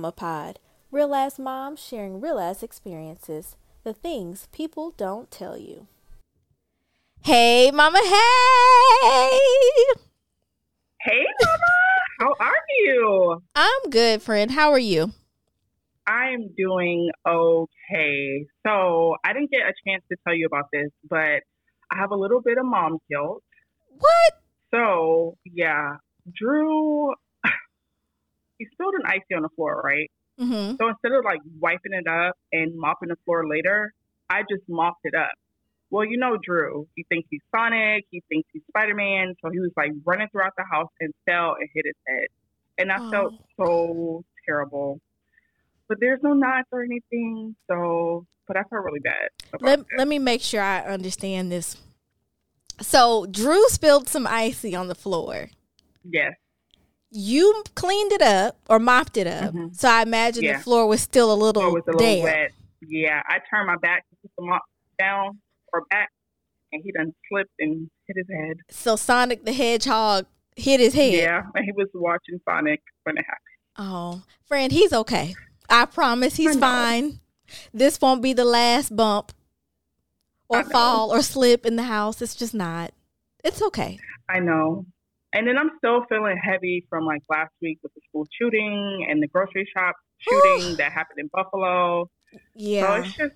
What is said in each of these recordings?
Real Mama Pod. Real ass moms sharing real ass experiences. The things people don't tell you. Hey, Mama. Hey. Hey, Mama. How are you? I'm good, friend. How are you? I'm doing okay. So, I didn't get a chance to tell you about this, but I have a little bit of mom guilt. What? So, yeah, Drew, he spilled an ICEE on the floor, right? Mm-hmm. So instead of like wiping it up and mopping the floor later, I just mopped it up. Well, you know Drew. He thinks he's Sonic. He thinks he's Spider Man. So he was like running throughout the house and fell and hit his head. And I Oh. felt so terrible. But there's no knots or anything. So, but I felt really bad. Let, it. let me make sure I understand this. So, Drew spilled some ICEE on the floor. yes. You cleaned it up or mopped it up. Mhm. So, I imagine Yeah. the floor was still a little, a little damp. wet. Yeah. I turned my back to put the mop down or back, and he done slipped and hit his head. So, Sonic the Hedgehog hit his head. Yeah. And he was watching Sonic when it happened. Oh, friend, he's okay. I promise he's I fine. This won't be the last bump or fall or slip in the house. It's just not. It's okay. I know. And then I'm still feeling heavy from like last week with the school shooting and the grocery shop shooting that happened in Buffalo. So Yeah. it's just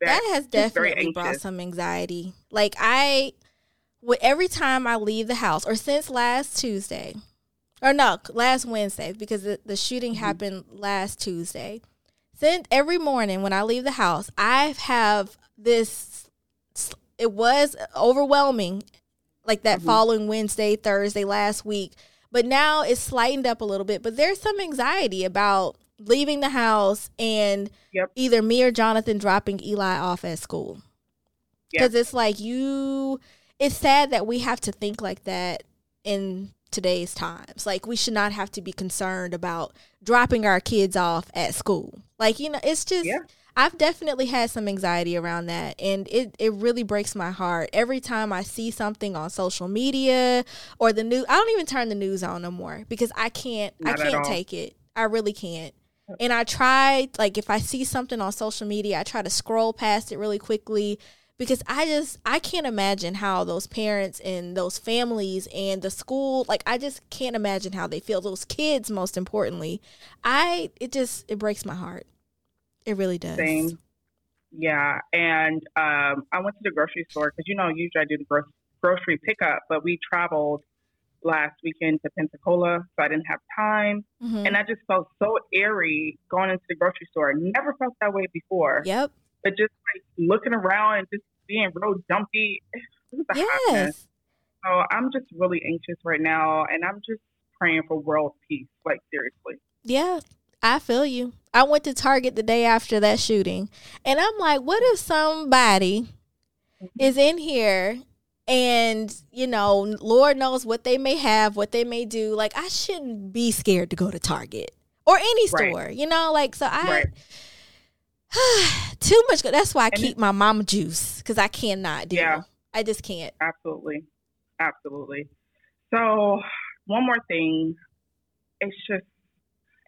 that has definitely brought some anxiety. Like I would every time I leave the house or since last Tuesday. Or no, last Wednesday because the, the shooting Mm-hmm. happened last Tuesday. Since every morning when I leave the house, I have this it was overwhelming like that Mhm. following Wednesday, Thursday last week. But now it's slightened up a little bit. But there's some anxiety about leaving the house and Yep. either me or Jonathan dropping Eli off at school. Because it's like you, it's sad that we have to think like that in today's times. Like we should not have to be concerned about dropping our kids off at school. Like, you know, it's just, Yeah. I've definitely had some anxiety around that. And it, it really breaks my heart every time I see something on social media or the news. I don't even turn the news on no more because I can't, Not I can't take it. I really can't. And I try, like, if I see something on social media, I try to scroll past it really quickly because I just, I can't imagine how those parents and those families and the school, like, I just can't imagine how they feel. Those kids, most importantly. I, it just, it breaks my heart. It really does. Same. Yeah. And um, I went to the grocery store because, you know, usually I do the gro- grocery pickup, but we traveled last weekend to Pensacola, so I didn't have time. Mhm. And I just felt so airy going into the grocery store. Never felt that way before. Yep. But just like looking around and just being real dumpy, it was a hot mess. Yes. So I'm just really anxious right now, and I'm just praying for world peace. Like seriously. Yeah, I feel you. I went to Target the day after that shooting, and I'm like, what if somebody mm-hmm. is in here and, you know, Lord knows what they may have, what they may do. Like, I shouldn't be scared to go to Target or any Right. store, you know? Like, so I. Right. too much. That's why I And keep my mama juice because I cannot deal. Yeah. I just can't. Absolutely, absolutely. So one more thing, it's just,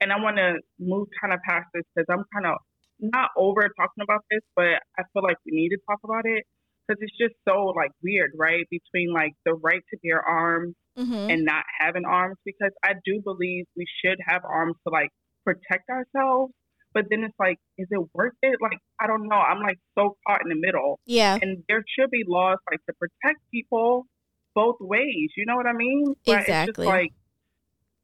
and I want to move kind of past this because I'm kind of not over talking about this, but I feel like we need to talk about it because it's just so like weird, right? Between like the right to bear arms hmm and not having arms because I do believe we should have arms to like protect ourselves. But then it's like, is it worth it? Like, I don't know. I'm like so caught in the middle. Yeah. And there should be laws like to protect people both ways. You know what I mean? But It's Exactly. just like,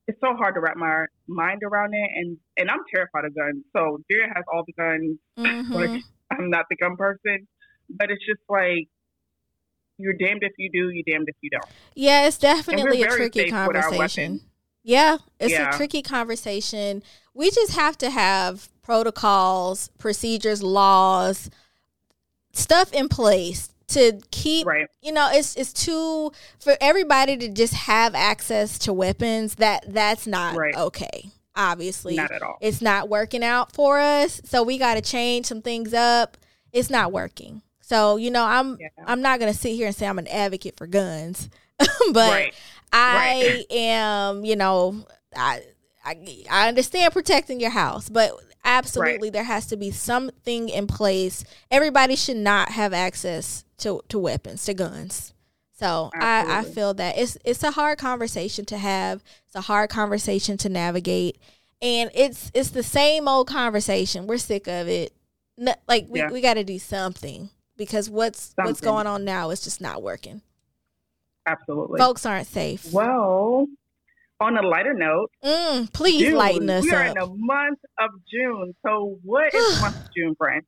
it's so hard to wrap my mind around it. And, and I'm terrified of guns. So Deer has all the guns. hmm Like, I'm not the gun person. But it's just like, you're damned if you do, you're damned if you don't. Yeah, it's definitely a tricky safe with our conversation. Yeah, it's Yeah. a tricky conversation. We just have to have protocols, procedures, laws, stuff in place to keep Right. you know it's it's too for everybody to just have access to weapons that that's not Right. okay obviously Not at all. it's not working out for us so we got to change some things up it's not working so you know i'm Yeah. i'm not going to sit here and say i'm an advocate for guns but right. I am, you know, I I, I understand protecting your house, but absolutely right. there has to be something in place. Everybody should not have access to, to weapons, to guns. So I, I feel that it's it's a hard conversation to have. It's a hard conversation to navigate, and it's it's the same old conversation. We're sick of it. No, like we, yeah. we got to do something because what's something. what's going on now is just not working. Absolutely, folks aren't safe. Well, on a lighter note, mm, please June, lighten us we up. We are in the month of June. So, what is the month of June, friend?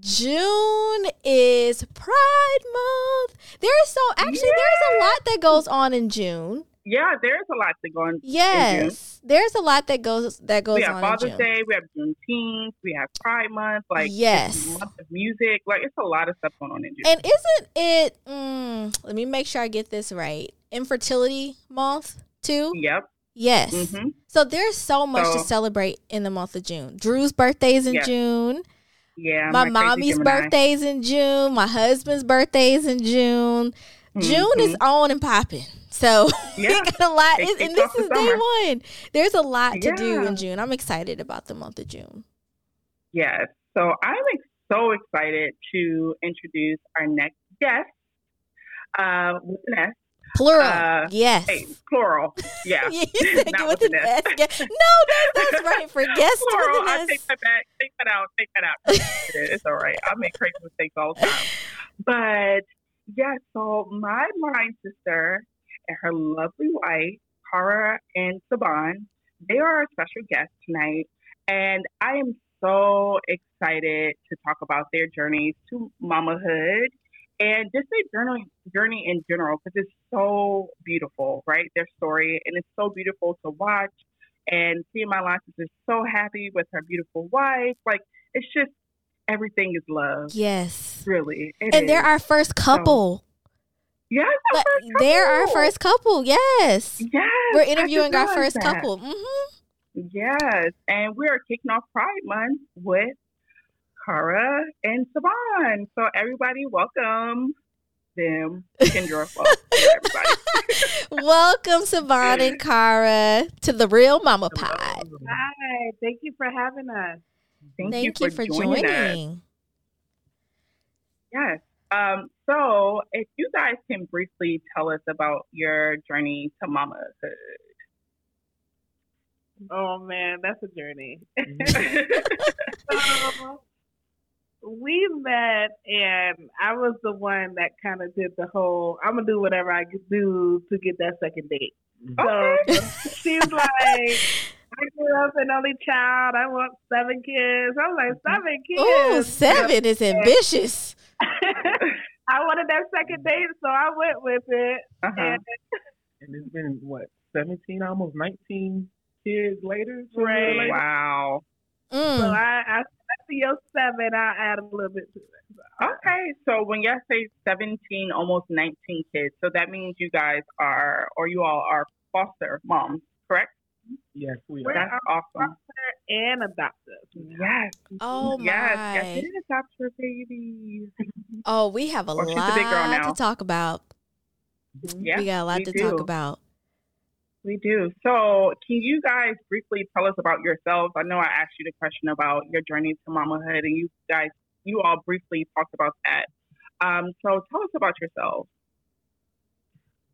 June is Pride Month. There's so actually there's a lot that goes on in June. Yeah, there's a lot that goes on. Yes, there's a lot that goes that goes we have on. Father's Day, we have Juneteenth, we have Pride Month, like yes, month of music. Like it's a lot of stuff going on in June. And isn't it? Mm, let me make sure I get this right. Infertility Month too. Yep. Yes. Mm-hmm. So there's so much so, to celebrate in the month of June. Drew's birthday is in. June. Yeah. My, my mommy's birthday's in June. My husband's birthday's in June. Mm-hmm. June is on and popping. So yeah. a lot, it, and this is day one. There's a lot to yeah. do in June. I'm excited about the month of June. Yes. So I'm so excited to introduce our next guest uh, with an S. Plural. Uh, yes. Hey, plural. Yeah. you with an S. S. No, that's, that's right. For guest plural. with an I take that back. Take that out. Take that out. it's all right. I make crazy mistakes all the time. But yeah, so my blind sister and her lovely wife, Cara and Siobhan, they are our special guests tonight. And I am so excited to talk about their journeys to mamahood and just their journey, journey in general, because it's so beautiful, right? Their story, and it's so beautiful to watch. And seeing my is sister so happy with her beautiful wife, like it's just everything is love. Yes, really. and is. they're our first couple. So, yes, our they're our first couple. Yes, yes. We're interviewing our first that. couple. Mm-hmm. Yes, and we are kicking off Pride Month with Cara and Siobhan. So everybody, welcome them, Kendra. welcome, Siobhan and Cara, to the Real Mama Pod. Hi, thank you for having us. Thank, thank you, for, you for joining. joining. Yes. Um, so, if you guys can briefly tell us about your journey to mamahood. Oh man, that's a journey. so, we met and I was the one that kind of did the whole I'm gonna do whatever I could do to get that second date. Okay. So she's like I grew up an only child. I want seven kids. I'm like, seven kids. Oh, seven is ambitious. I wanted that second date, so I went with it. Uh-huh. And, and it's been what, seventeen, almost nineteen kids later? Right. Wow. Mm. So I, I to your seven, I add a little bit to it. Okay, so when y'all say 17, almost 19 kids, so that means you guys are, or you all are foster moms, correct? Yes, we are. That's awesome. and adoptive. Yes. Oh my. Yes, yes, did adopt your baby. Oh, we have a lot to talk about. Yeah, we got a lot to do. talk about. We do. So, can you guys briefly tell us about yourselves? I know I asked you the question about your journey to mamahood, and you guys, you all briefly talked about that. Um, so, tell us about yourselves.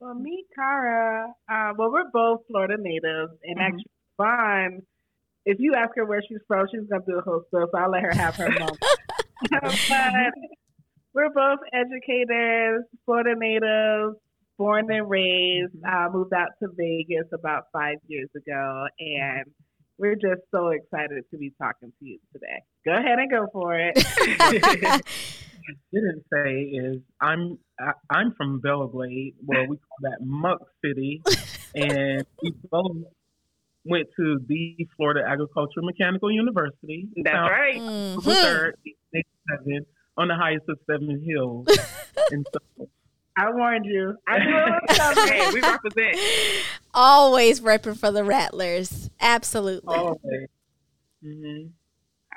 Well, me, Cara, uh, well, we're both Florida natives, and mm-hmm. actually, Vaughn, if you ask her where she's from, she's going to do a whole stuff, so I'll let her have her moment. but we're both educators, Florida natives, born and raised. I moved out to Vegas about five years ago, and we're just so excited to be talking to you today. Go ahead and go for it. I didn't say is I'm I, I'm from Belle Glade, where we call that Muck City, and we both went to the Florida Agricultural Mechanical University. That's right. Mm-hmm. on the highest of seven hills, and so I warned you. I knew it was coming. we represent. Always repping for the Rattlers. Absolutely. Always. Mm-hmm.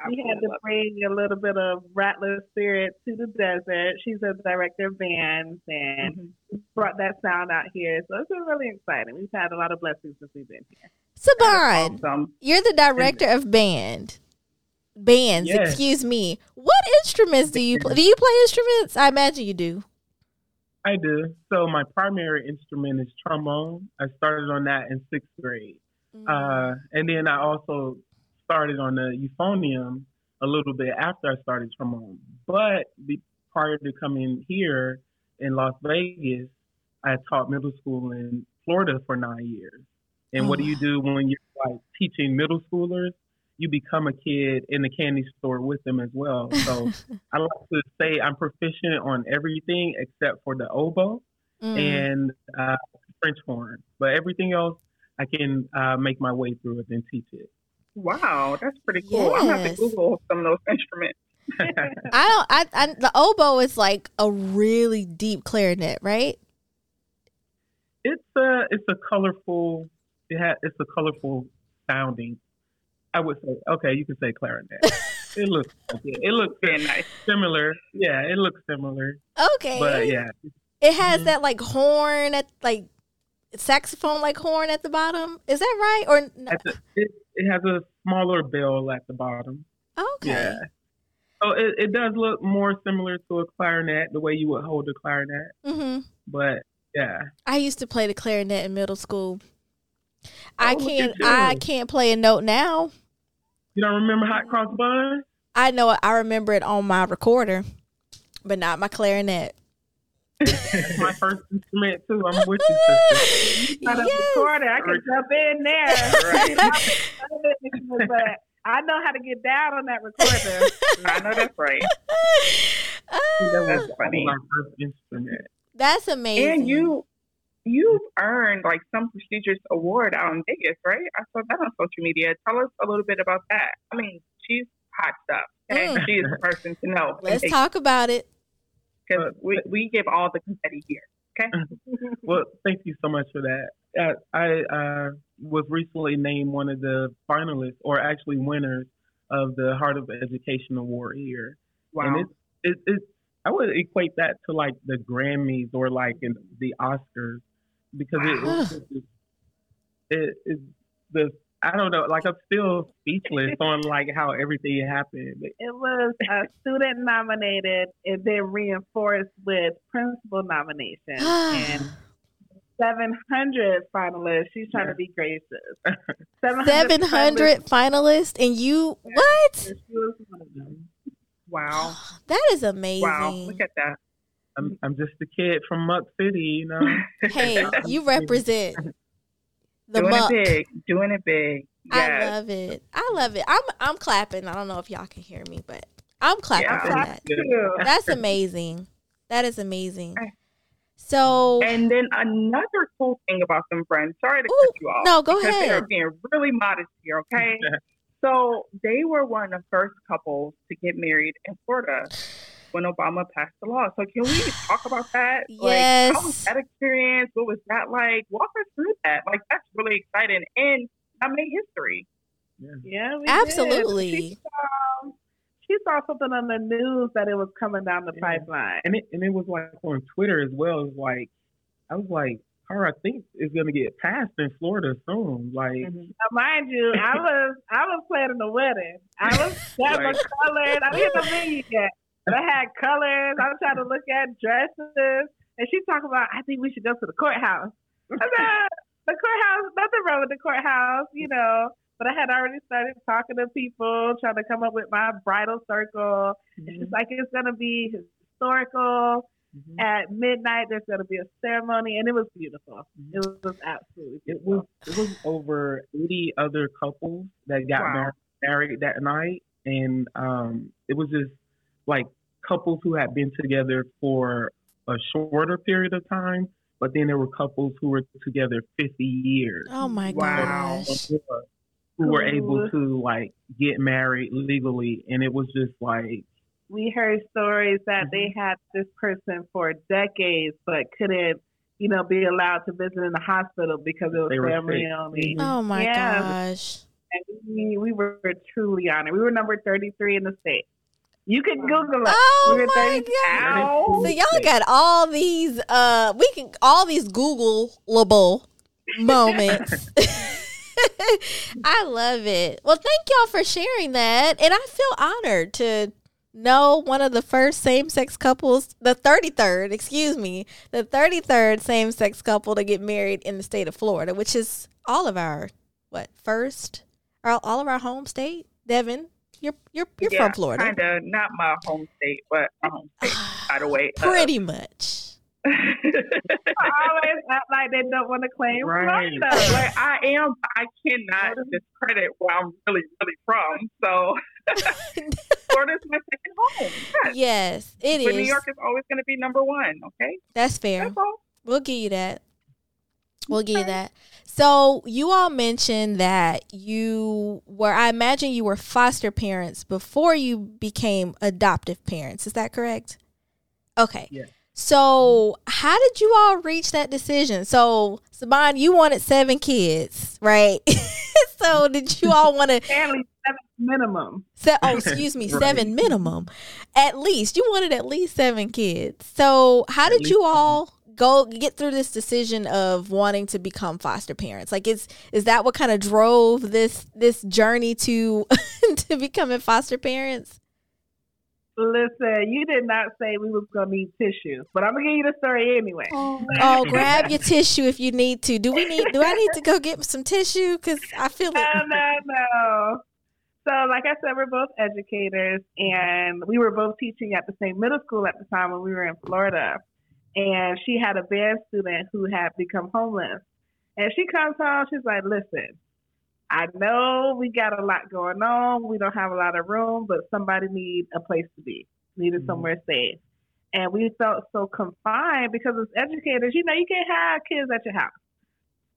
We had to bring a little bit of Rattler spirit to the desert. She's a director of bands and mm-hmm. brought that sound out here. So it's been really exciting. We've had a lot of blessings since we've been here. Siobhan, Awesome. you're the director of band. Bands, Yes. excuse me. What instruments do you play? Do you play instruments? I imagine you do. I do. So my primary instrument is trombone. I started on that in sixth grade. Mm. Uh, and then I also started on the euphonium a little bit after I started trombone. But be, prior to coming here in Las Vegas, I taught middle school in Florida for nine years. And what do you do when you're like teaching middle schoolers? You become a kid in the candy store with them as well. So I like to say I'm proficient on everything except for the oboe Mm. and uh, French horn. But everything else, I can uh, make my way through it and teach it. Wow, that's pretty cool. I'm gonna have to Google some of those instruments. I don't. I, I the oboe is like a really deep clarinet, right? it's a it's a colorful it ha, it's a colorful sounding. I would say okay, you can say clarinet. it looks it looks Very nice. similar. Yeah, it looks similar. Okay, But yeah, it has Mhm. that like horn at like saxophone like horn at the bottom. Is that right? Or no? the, it it has a smaller bell at the bottom. okay? Yeah. So it, it does look more similar to a clarinet, the way you would hold a clarinet. hmm But yeah, I used to play the clarinet in middle school. I Oh, can't. I can't play a note now. You don't remember Hot Cross Bun? I know. it- I remember it on my recorder, but not my clarinet. That's my first instrument too. I'm with you, sister. Not a Yes. recorder. I can jump in there. but I know how to get down on that recorder. I know that's right. That That's was funny. my first instrument. that's amazing. And you you've earned like some prestigious award out in Vegas, right? I saw that on social media. Tell us a little bit about that. I mean, she's hot stuff. Okay? Mm. She is the person to know. Let's talk about it. because we, we give all the confetti here. Okay. well, thank you so much for that. Uh, I uh, was recently named one of the finalists, or actually winners, of the Heart of Education Award here. Wow. And it's it, it's I would equate that to like the Grammys or like in the Oscars because it, Wow. it, it, it the I don't know like I'm still speechless on like how everything happened. It was a student nominated and then reinforced with principal nomination. and 700 finalists. She's trying to be gracious. 700 Seven hundred finalists, and you what? She was one of them. wow. That is amazing. Wow. Look at that. I'm I'm just a kid from Muck City, you know. hey, you represent the doing muck. it big. Doing it big. I love it. I love it. I'm I'm clapping. I don't know if y'all can hear me, but I'm clapping Yeah. for that. Too. That's amazing. That is amazing. So And then another cool thing about them friends. Sorry to Ooh, cut you off. no, go because They are being really modest here, okay? so they were one of the first couples to get married in Florida when Obama passed the law. So can we talk about that? Like, how was that experience? What was that like? Walk us through that. Like, that's really exciting. And that made history. Yeah, we did. Absolutely. She saw, she saw something on the news that it was coming down the Yeah. pipeline. and it and it was like on Twitter as well. It was like I was like, her, I think is gonna get passed in Florida soon. Like, mm-hmm. Now, mind you, I was I was planning the wedding. I was got my Right. colors. I didn't get the venue yet, but I had colors. I was trying to look at dresses, and she talked about. I think we should go to the courthouse. I said, the courthouse, nothing wrong with the courthouse, you know. But I had already started talking to people, trying to come up with my bridal circle. And Mm-hmm. she's like, it's gonna be historical. Mhm. At midnight, there's gonna be a ceremony, and it was beautiful. Mhm. It was absolutely beautiful. it was it was over eighty other couples that got Wow. mar- married that night, and um, it was just like couples who had been together for a shorter period of time, but then there were couples who were together fifty years. Oh my Wow. gosh. who were Cool. able to like get married legally and it was just like we heard stories that they Mm-hmm. had this person for decades but couldn't, you know, be allowed to visit in the hospital because it was They were family sick. only. Mhm. Oh my Yeah. gosh. And we, we were truly honored. We were number 33 in the state. You can Google it. Oh were my 30 god. So y'all got all these uh we can all these Googleable moments. I love it. Well, thank y'all for sharing that. And I feel honored to know one of the first same sex couples, the 33rd, excuse me, the 33rd same sex couple to get married in the state of Florida, which is all of our, what, first, all, all of our home state? Devin, you're you're you're yeah, from Florida. Kind of not my home state, but my home state. by the way, uh, pretty much. always act like they don't want to claim Right. Florida. like I am, I cannot discredit where I'm really, really from. So Florida's my second home. Yes. yes, it but is. New York is always going to be number one. Okay, That's fair. that's all. We'll give you that. We'll give you that. So you all mentioned that you were I imagine you were foster parents before you became adoptive parents. Is that correct? Okay. Yeah. So how did you all reach that decision? So Siobhan, you wanted seven kids, right? so did you all want to Family seven minimum. Se- oh, excuse me, Right. seven minimum. At least you wanted at least seven kids. So how At did you all go get through this decision of wanting to become foster parents? Like, is is that what kind of drove this this journey to to becoming foster parents? Listen, you did not say we was gonna need tissue, but I'm gonna give you the story anyway. Oh, oh grab your tissue if you need to. Do we need? Do I need to go get some tissue? Because I feel like No, it. no, no. So, like I said, we're both educators, and we were both teaching at the same middle school at the time when we were in Florida. And she had a band student who had become homeless. And she comes home, she's like, Listen, I know we got a lot going on. We don't have a lot of room, but somebody need a place to be, needed Mhm. somewhere safe. And we felt so confined because as educators, you know, you can't have kids at your house.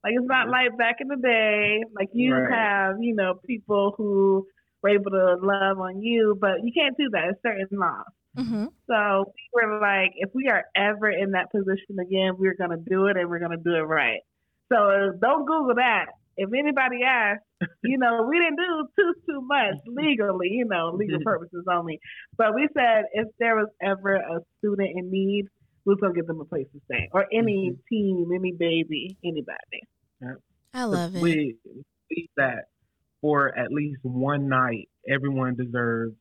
Like it's not like back in the day, like you Right. have, you know, people who were able to love on you, but you can't do that. It's certain laws. Hmm So we were like, if we are ever in that position again, we're gonna do it and we're gonna do it right. So don't Google that. If anybody asks, you know, we didn't do too too much legally, you know, legal purposes only. But we said if there was ever a student in need, we're gonna give them a place to stay, or any team, any baby, anybody. I love it. We believe that for at least one night, everyone deserves,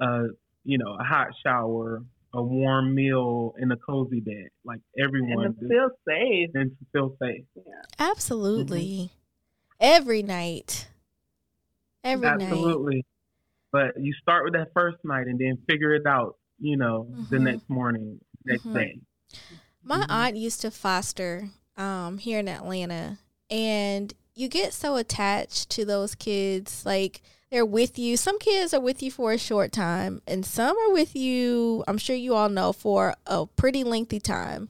uh, you know, a hot shower, a warm meal, and a cozy bed. Like everyone, And to feel safe. and to feel safe. Absolutely. Every night. Every night. Absolutely. But you start with that first night and then figure it out. You know, the Mhm. next morning, next Mhm. day. My Mhm. aunt used to foster um, here in Atlanta, and you get so attached to those kids. Like they're with you. Some kids are with you for a short time, and some are with you. I'm sure you all know for a pretty lengthy time.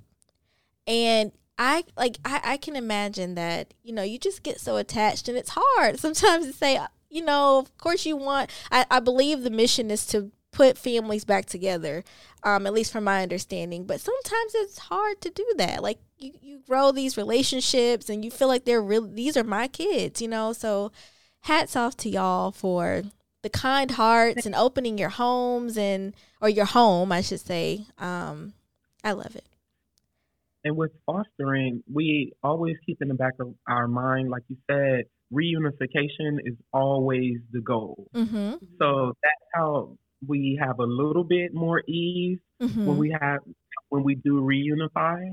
And I like I, I can imagine that you know you just get so attached, and it's hard sometimes to say you know of course you want. I, I believe the mission is to put families back together um, at least from my understanding. But sometimes it's hard to do that. Like you, you grow these relationships and you feel like they're really these are my kids, you know. So hats off to y'all for the kind hearts and opening your homes and or your home, I should say. Um, I love it. And with fostering, we always keep in the back of our mind, like you said, reunification is always the goal. Mm-hmm. So that's how we have a little bit more ease Mm-hmm. when we have when we do reunify.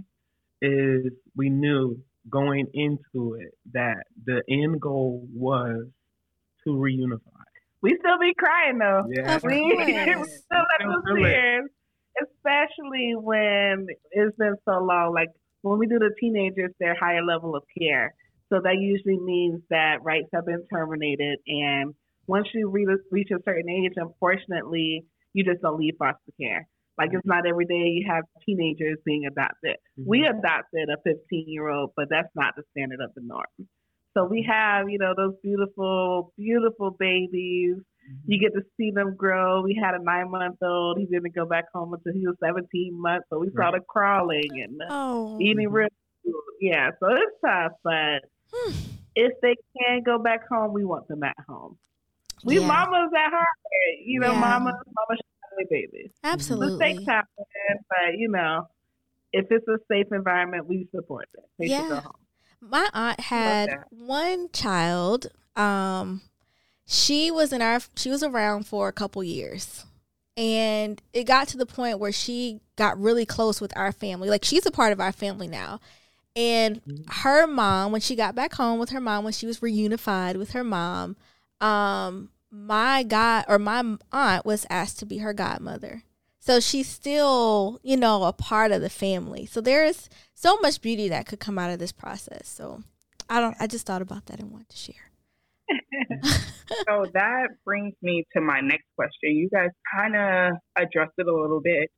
Is we knew going into it that the end goal was to reunify. We still be crying though. Yeah. We, we still let Still those tears, especially when it's been so long. Like when we do the teenagers, they're higher level of care. So that usually means that rights have been terminated. And once you re- reach a certain age, unfortunately, you just don't leave foster care. Like it's not every day you have teenagers being adopted. We mm-hmm. adopted a 15 year old, but that's not the standard of the norm. So we have, you know, those beautiful, beautiful babies. You get to see them grow. We had a nine month old. He didn't go back home until he was 17 months. So we saw Right. the crawling and Oh, eating real food. Yeah, so it's tough, but Hmm. if they can go back home, we want them at home. We Yeah. mamas at heart, you know, Yeah. mamas, mamas should have babies. absolutely. Mistakes happen, but you know, if it's a safe environment, we support it. They should go Yeah. home. My aunt had one child. Um, she was in our she was around for a couple years, and it got to the point where she got really close with our family. Like she's a part of our family now. And her mom, when she got back home with her mom, when she was reunified with her mom, um, my god or my aunt was asked to be her godmother. So she's still, you know, a part of the family. So there's so much beauty that could come out of this process. So I don't I just thought about that and wanted to share. so that brings me to my next question. You guys kind of addressed it a little bit.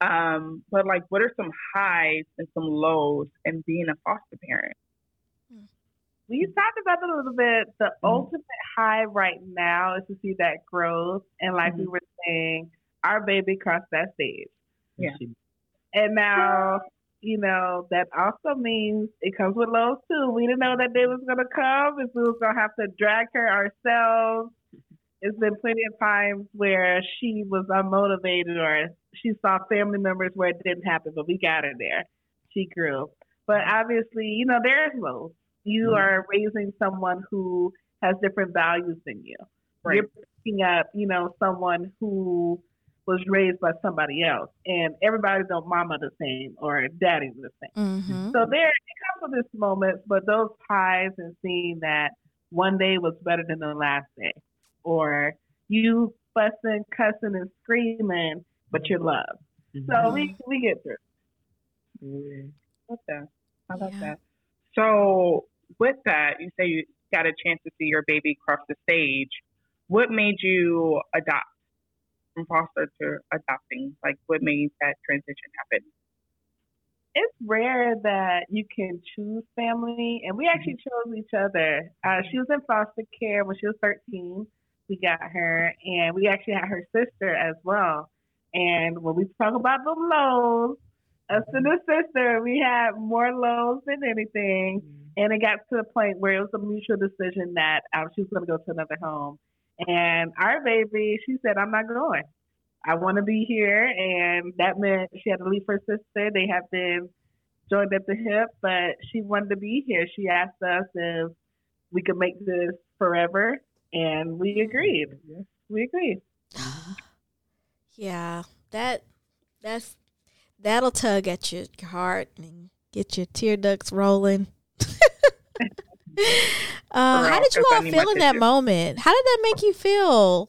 Um, but like what are some highs and some lows in being a foster parent? we talked about it a little bit. The mm-hmm. ultimate high right now is to see that growth. And like mm-hmm. we were saying, our baby crossed that stage. Yeah. And now, you know, that also means it comes with lows too. We didn't know that day was going to come, if we was going to have to drag her ourselves. It's been plenty of times where she was unmotivated or she saw family members where it didn't happen, but we got her there. She grew. But obviously, you know, there's lows you mm-hmm. are raising someone who has different values than you. Right. You're picking up, you know, someone who was raised by somebody else, and everybody don't mama the same or daddy the same. Mm-hmm. So there, it comes with this moments, but those highs and seeing that one day was better than the last day, or you fussing, cussing, and screaming, but you're loved. Mm-hmm. So we we get through. Mm-hmm. Love that. I love yeah. that. So with that, you say you got a chance to see your baby cross the stage. What made you adopt from foster to adopting? Like, what made that transition happen? It's rare that you can choose family, and we actually mm-hmm. chose each other. Uh, she was in foster care when she was 13. We got her, and we actually had her sister as well. And when we talk about the lows, us and the sister, we had more lows than anything. Mm-hmm. And it got to the point where it was a mutual decision that um, she was going to go to another home. And our baby, she said, I'm not going. I want to be here. And that meant she had to leave her sister. They have been joined at the hip, but she wanted to be here. She asked us if we could make this forever. And we agreed. We agreed. yeah, that that's that'll tug at your heart and get your tear ducts rolling. Uh, how did you all feel in that moment? How did that make you feel?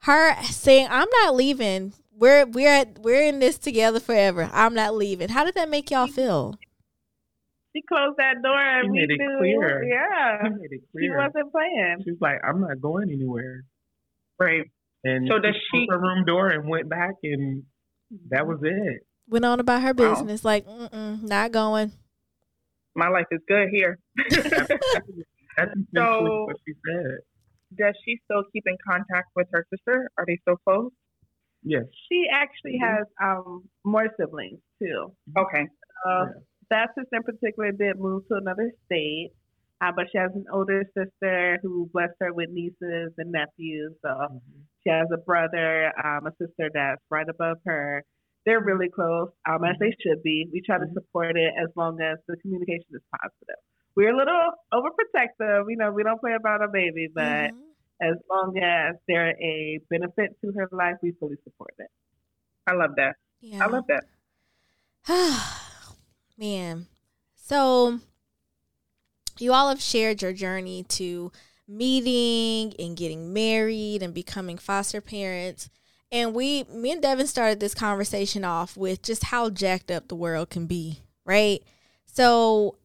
Her saying, "I'm not leaving. We're we're at, we're in this together forever. I'm not leaving." How did that make y'all feel? She closed that door and she we made it knew, clear. Yeah, she made it clear. She wasn't playing. She's like, "I'm not going anywhere." Right. And so does she her room door and went back, and that was it. Went on about her business, wow. like, not going my life is good here. That's so, what she said. Does she still keep in contact with her sister? Are they still close? Yes. She actually mm-hmm. has um, more siblings too. Okay. Uh, yeah. That sister in particular did move to another state, uh, but she has an older sister who blessed her with nieces and nephews. So mm-hmm. she has a brother, um, a sister that's right above her they're really close, um, as they should be. We try to mm-hmm. support it as long as the communication is positive. We're a little overprotective. You know, we don't play about a baby, but mm-hmm. as long as they're a benefit to her life, we fully support it. I love that. Yeah. I love that. Man. So you all have shared your journey to meeting and getting married and becoming foster parents. And we, me and Devin started this conversation off with just how jacked up the world can be, right? So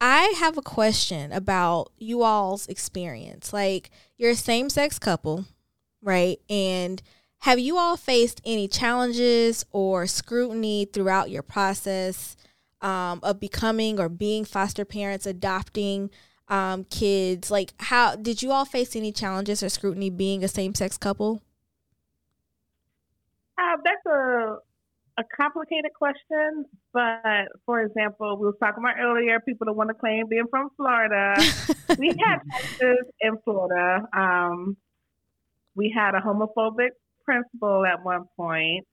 I have a question about you all's experience. Like, you're a same sex couple, right? And have you all faced any challenges or scrutiny throughout your process um, of becoming or being foster parents, adopting um, kids? Like, how did you all face any challenges or scrutiny being a same sex couple? Uh, that's a a complicated question, but for example, we were talking about earlier, people that want to claim being from Florida. we had cases in Florida. Um, we had a homophobic principal at one point.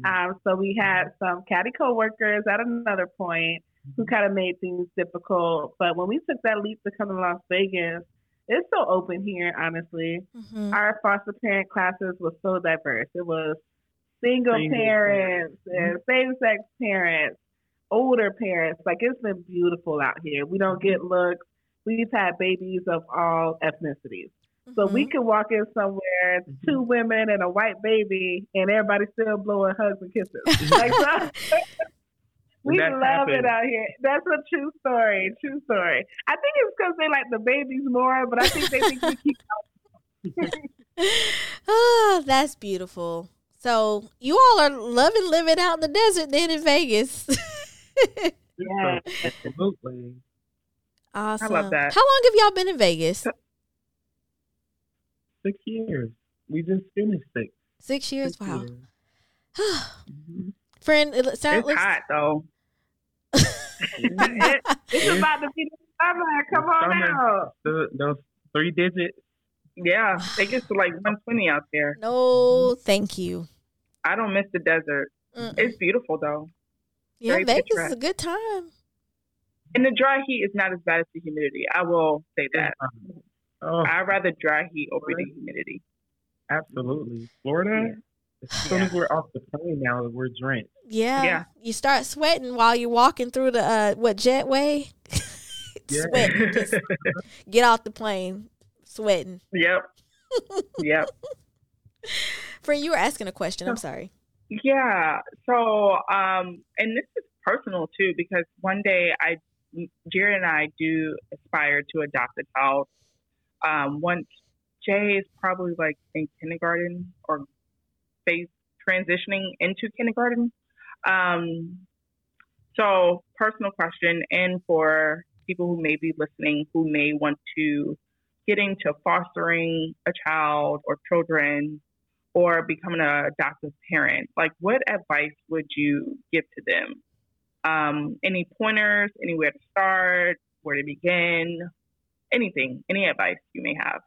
Mm. Um, so we had some catty coworkers at another point. who kind of made things difficult. But when we took that leap to come to Las Vegas, it's so open here, honestly. Mhm. Our foster parent classes was so diverse. It was single, Single parents parents. and mm-hmm. same sex parents, older parents. Like it's been beautiful out here. We don't get mm-hmm. looks. We've had babies of all ethnicities. So we Mhm. could walk in somewhere, mm-hmm. two women and a white baby, and everybody still blowing hugs and kisses. like so, we That love happens. it out here. That's a true story. True story. I think it's because they like the babies more, but I think they think we keep. oh, that's beautiful. So you all are loving living out in the desert then in Vegas. Yeah. Absolutely. awesome. that. How long have y'all been in Vegas? Six years. We just finished six. Six years. Six Wow. years. Mhm. Friend, it sounds It's looks, hot though. It, it's about to be the summer. Come on Summer. out. The, those three digits. Yeah, it gets to like 120 out there. No, thank you. I don't miss the desert. Mm-mm. It's beautiful though, Yeah, very Vegas is a good time. and the dry heat is not as bad as the humidity. I will say that. Oh, I'd rather dry heat over the humidity. absolutely. Florida. As soon as we're off the plane now, we're drenched. Yeah. Yeah. You start sweating while you're walking through the uh what jetway? Yeah. Sweating. Just get off the plane. Sweating. Yep. yep. Friend, you were asking a question. I'm sorry. Yeah. So, um, and this is personal too because one day I, Jared and I do aspire to adopt a child. Um, once Jay is probably like in kindergarten or phase transitioning into kindergarten. Um, so personal question, and for people who may be listening who may want to get into fostering a child or children or becoming an adoptive parent, like what advice would you give to them? Um, any pointers, anywhere to start, where to begin, anything, any advice you may have.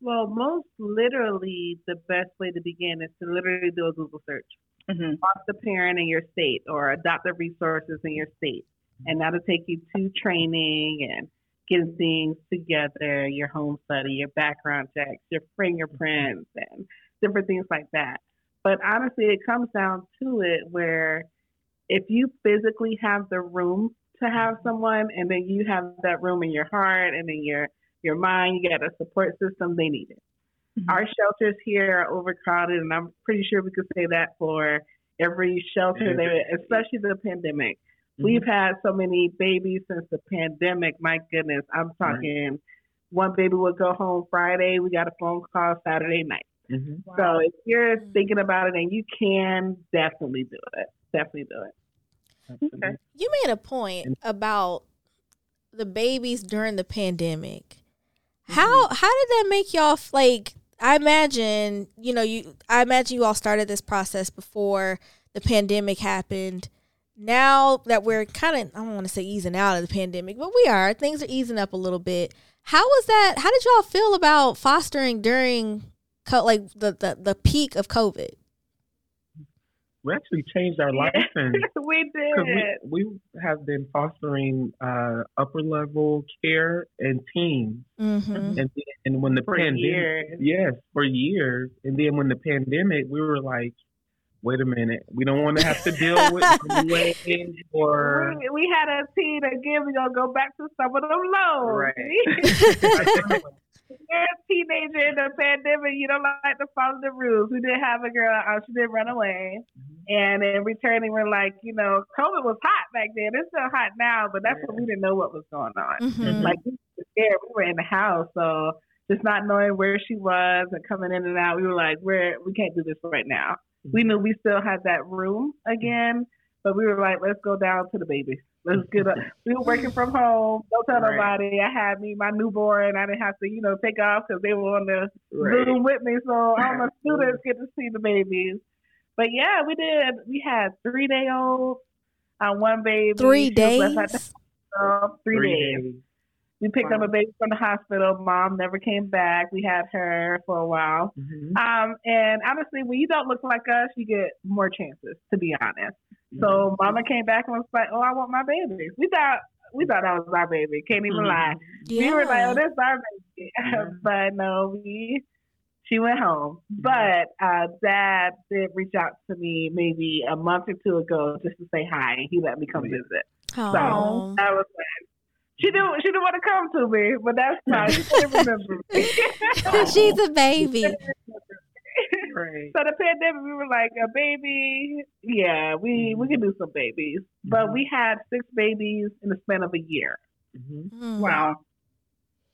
Well, most literally, the best way to begin is to literally do a Google search. hmm foster parent in your state or adoptive resources in your state. And that'll take you to training and getting things together, your home study, your background checks, your fingerprints, and different things like that. But honestly, it comes down to it where if you physically have the room to have someone and then you have that room in your heart and in your, your mind, you got a support system, they need it. Mhm. Our shelters here are overcrowded, and I'm pretty sure we could say that for every shelter there, especially the pandemic. We've mm-hmm. had so many babies since the pandemic. My goodness, I'm talking. One baby would go home Friday. We got a phone call Saturday night. hmm So if you're mm-hmm. thinking about it, and you can definitely do it, definitely do it. Okay. You made a point about the babies during the pandemic. Mm-hmm. How how did that make y'all f- like I imagine, you know, you I imagine you all started this process before the pandemic happened. Now that we're kind of I don't want to say easing out of the pandemic, but we are. Things are easing up a little bit. How was that? How did y'all feel about fostering during co- like the, the the peak of COVID? We actually changed our life we did. we, we have been fostering uh, upper level care and teens, Mm-hmm. and then, and when the For pandemic, years. yes, for years, and then when the pandemic, we were like, wait a minute, we don't want to have to deal with wage or We, we had a teen again. We're gonna go back to some of them lows. Right. You're a teenager in the pandemic. You don't like to follow the rules. We did have a girl. Uh, she did run away, and in returning, we're like, you know, COVID was hot back then. It's still hot now, but that's when we didn't know what was going on. Mm-hmm. Like we were scared. We were in the house, so just not knowing where she was and coming in and out, we were like, we're we can't do this right now. We knew we still had that room again, but we were like, let's go down to the baby. Let's get up. We were working from home. Don't tell Right. nobody. I had me my newborn. I didn't have to, you know, take off because they were on the Right. Zoom with me. So all my students get to see the babies. But yeah, we did. We had three day olds. Uh, one baby. Three she left days. hospital. Three, days. days. We picked up a baby from the hospital. Mom never came back. We had her for a while. Mhm. Um, and honestly, when you don't look like us, you get more chances, to be honest. So Mama came back and was like, "Oh, I want my baby." We thought we thought that was our baby. Can't even Mhm. lie. Yeah. We were like, "Oh, this our baby," Yeah. but no, we. She went home, but uh, Dad did reach out to me maybe a month or two ago just to say hi. and He let me come visit. I was like, she didn't. She didn't want to come to me, but that's fine. She didn't remember me. She's a baby. Right. So the pandemic, we were like a baby. Yeah, we we can do some babies, but Mhm. we had six babies in the span of a year. Mhm. Mm. Wow.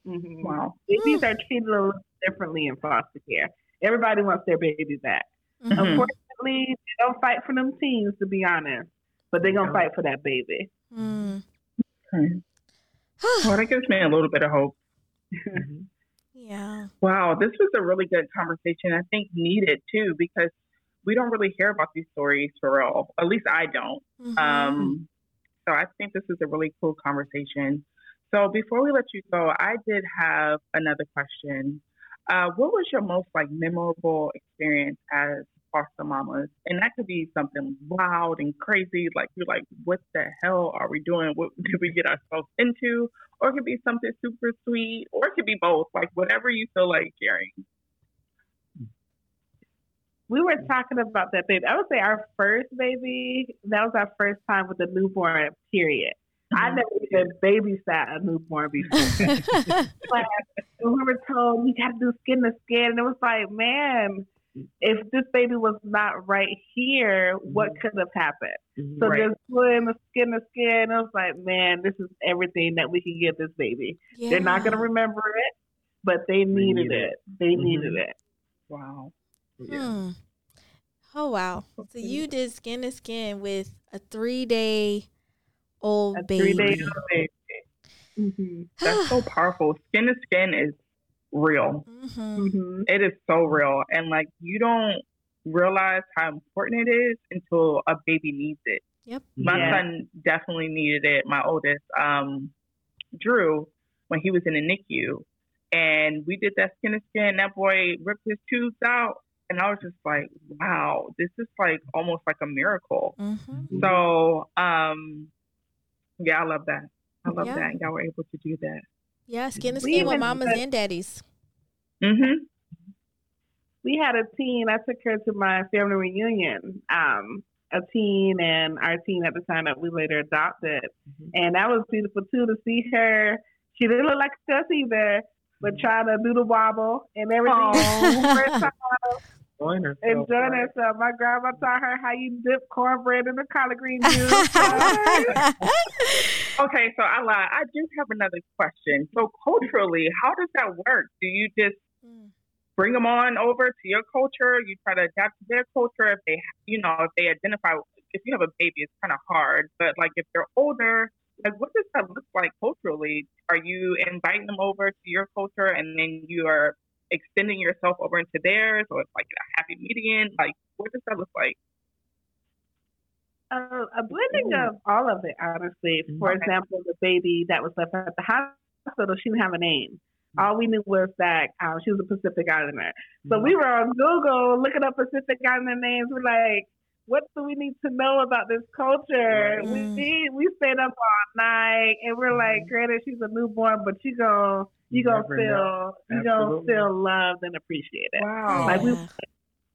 Mm-hmm. Wow. Babies are treated a little differently in foster care. Everybody wants their baby back. Mhm. Mhm. Unfortunately, they don't fight for them teens, to be honest, but they're gonna Yeah. fight for that baby. Mm. Well, that gives me a little bit of hope. Mhm. yeah. Wow, this was a really good conversation. I think needed too because we don't really hear about these stories for real. At least I don't. Mhm. Um, so I think this is a really cool conversation. So before we let you go, I did have another question. Uh, what was your most like memorable experience as foster mamas? And that could be something wild and crazy, like you're like, what the hell are we doing? What did we get ourselves into? Or it could be something super sweet, or it could be both, like whatever you feel like sharing. we were talking about that baby. I would say our first baby, that was our first time with a newborn, period. I mm-hmm. never even babysat a newborn before. But we were told we got to do skin to skin. And it was like, man, if this baby was not right here, what could have happened? So Right. just doing the skin to skin, I was like, man, this is everything that we can give this baby. They're not going to remember it, but they needed need it. it. They Mhm. needed it. Wow. Yeah. Hmm. Oh wow! So you did skin to skin with a three day old baby. three day old baby. hmm That's so powerful. Skin to skin is real. hmm hmm It is so real. And like you don't realize how important it is until a baby needs it. Yep. My Yeah. son definitely needed it. My oldest, um, Drew, when he was in the NICU, and we did that skin to skin. That boy ripped his tubes out, and I was just like, "Wow, this is like almost like a miracle." hmm So, um, yeah, I love that. I love Yeah. that. And y'all were able to do that. Yeah, skin to skin with mamas and daddies. Mm-hmm. we had a teen. I took her to my family reunion. Um, a teen and our teen at the time that we later adopted, Mhm. and that was beautiful too to see her. She didn't look like us either, but trying to do the wobble and everything. Aw. First Enjoying herself. enjoying right? herself. My grandma taught her how you dip cornbread in the collard green juice. Okay, so I lied. I do have another question. So culturally, how does that work? Do you just bring them on over to your culture? You try to adapt to their culture. If they, you know, if they identify, if you have a baby, it's kind of hard. But like if they're older, like what does that look like culturally? Are you inviting them over to your culture and then you are extending yourself over into theirs, or it's like a happy median? Like what does that look like? Uh, a blending of all of it, honestly. For Okay. example, the baby that was left at the hospital, she didn't have a name. All we knew was that um, she was a Pacific Islander. So we were on Google looking up Pacific Islander names. We're like, what do we need to know about this culture? Right. Mm. We we stayed up all night, and we're like, granted, she's a newborn, but you gon' you You gonna feel know. you gonna feel loved and appreciated. Wow. Like, we-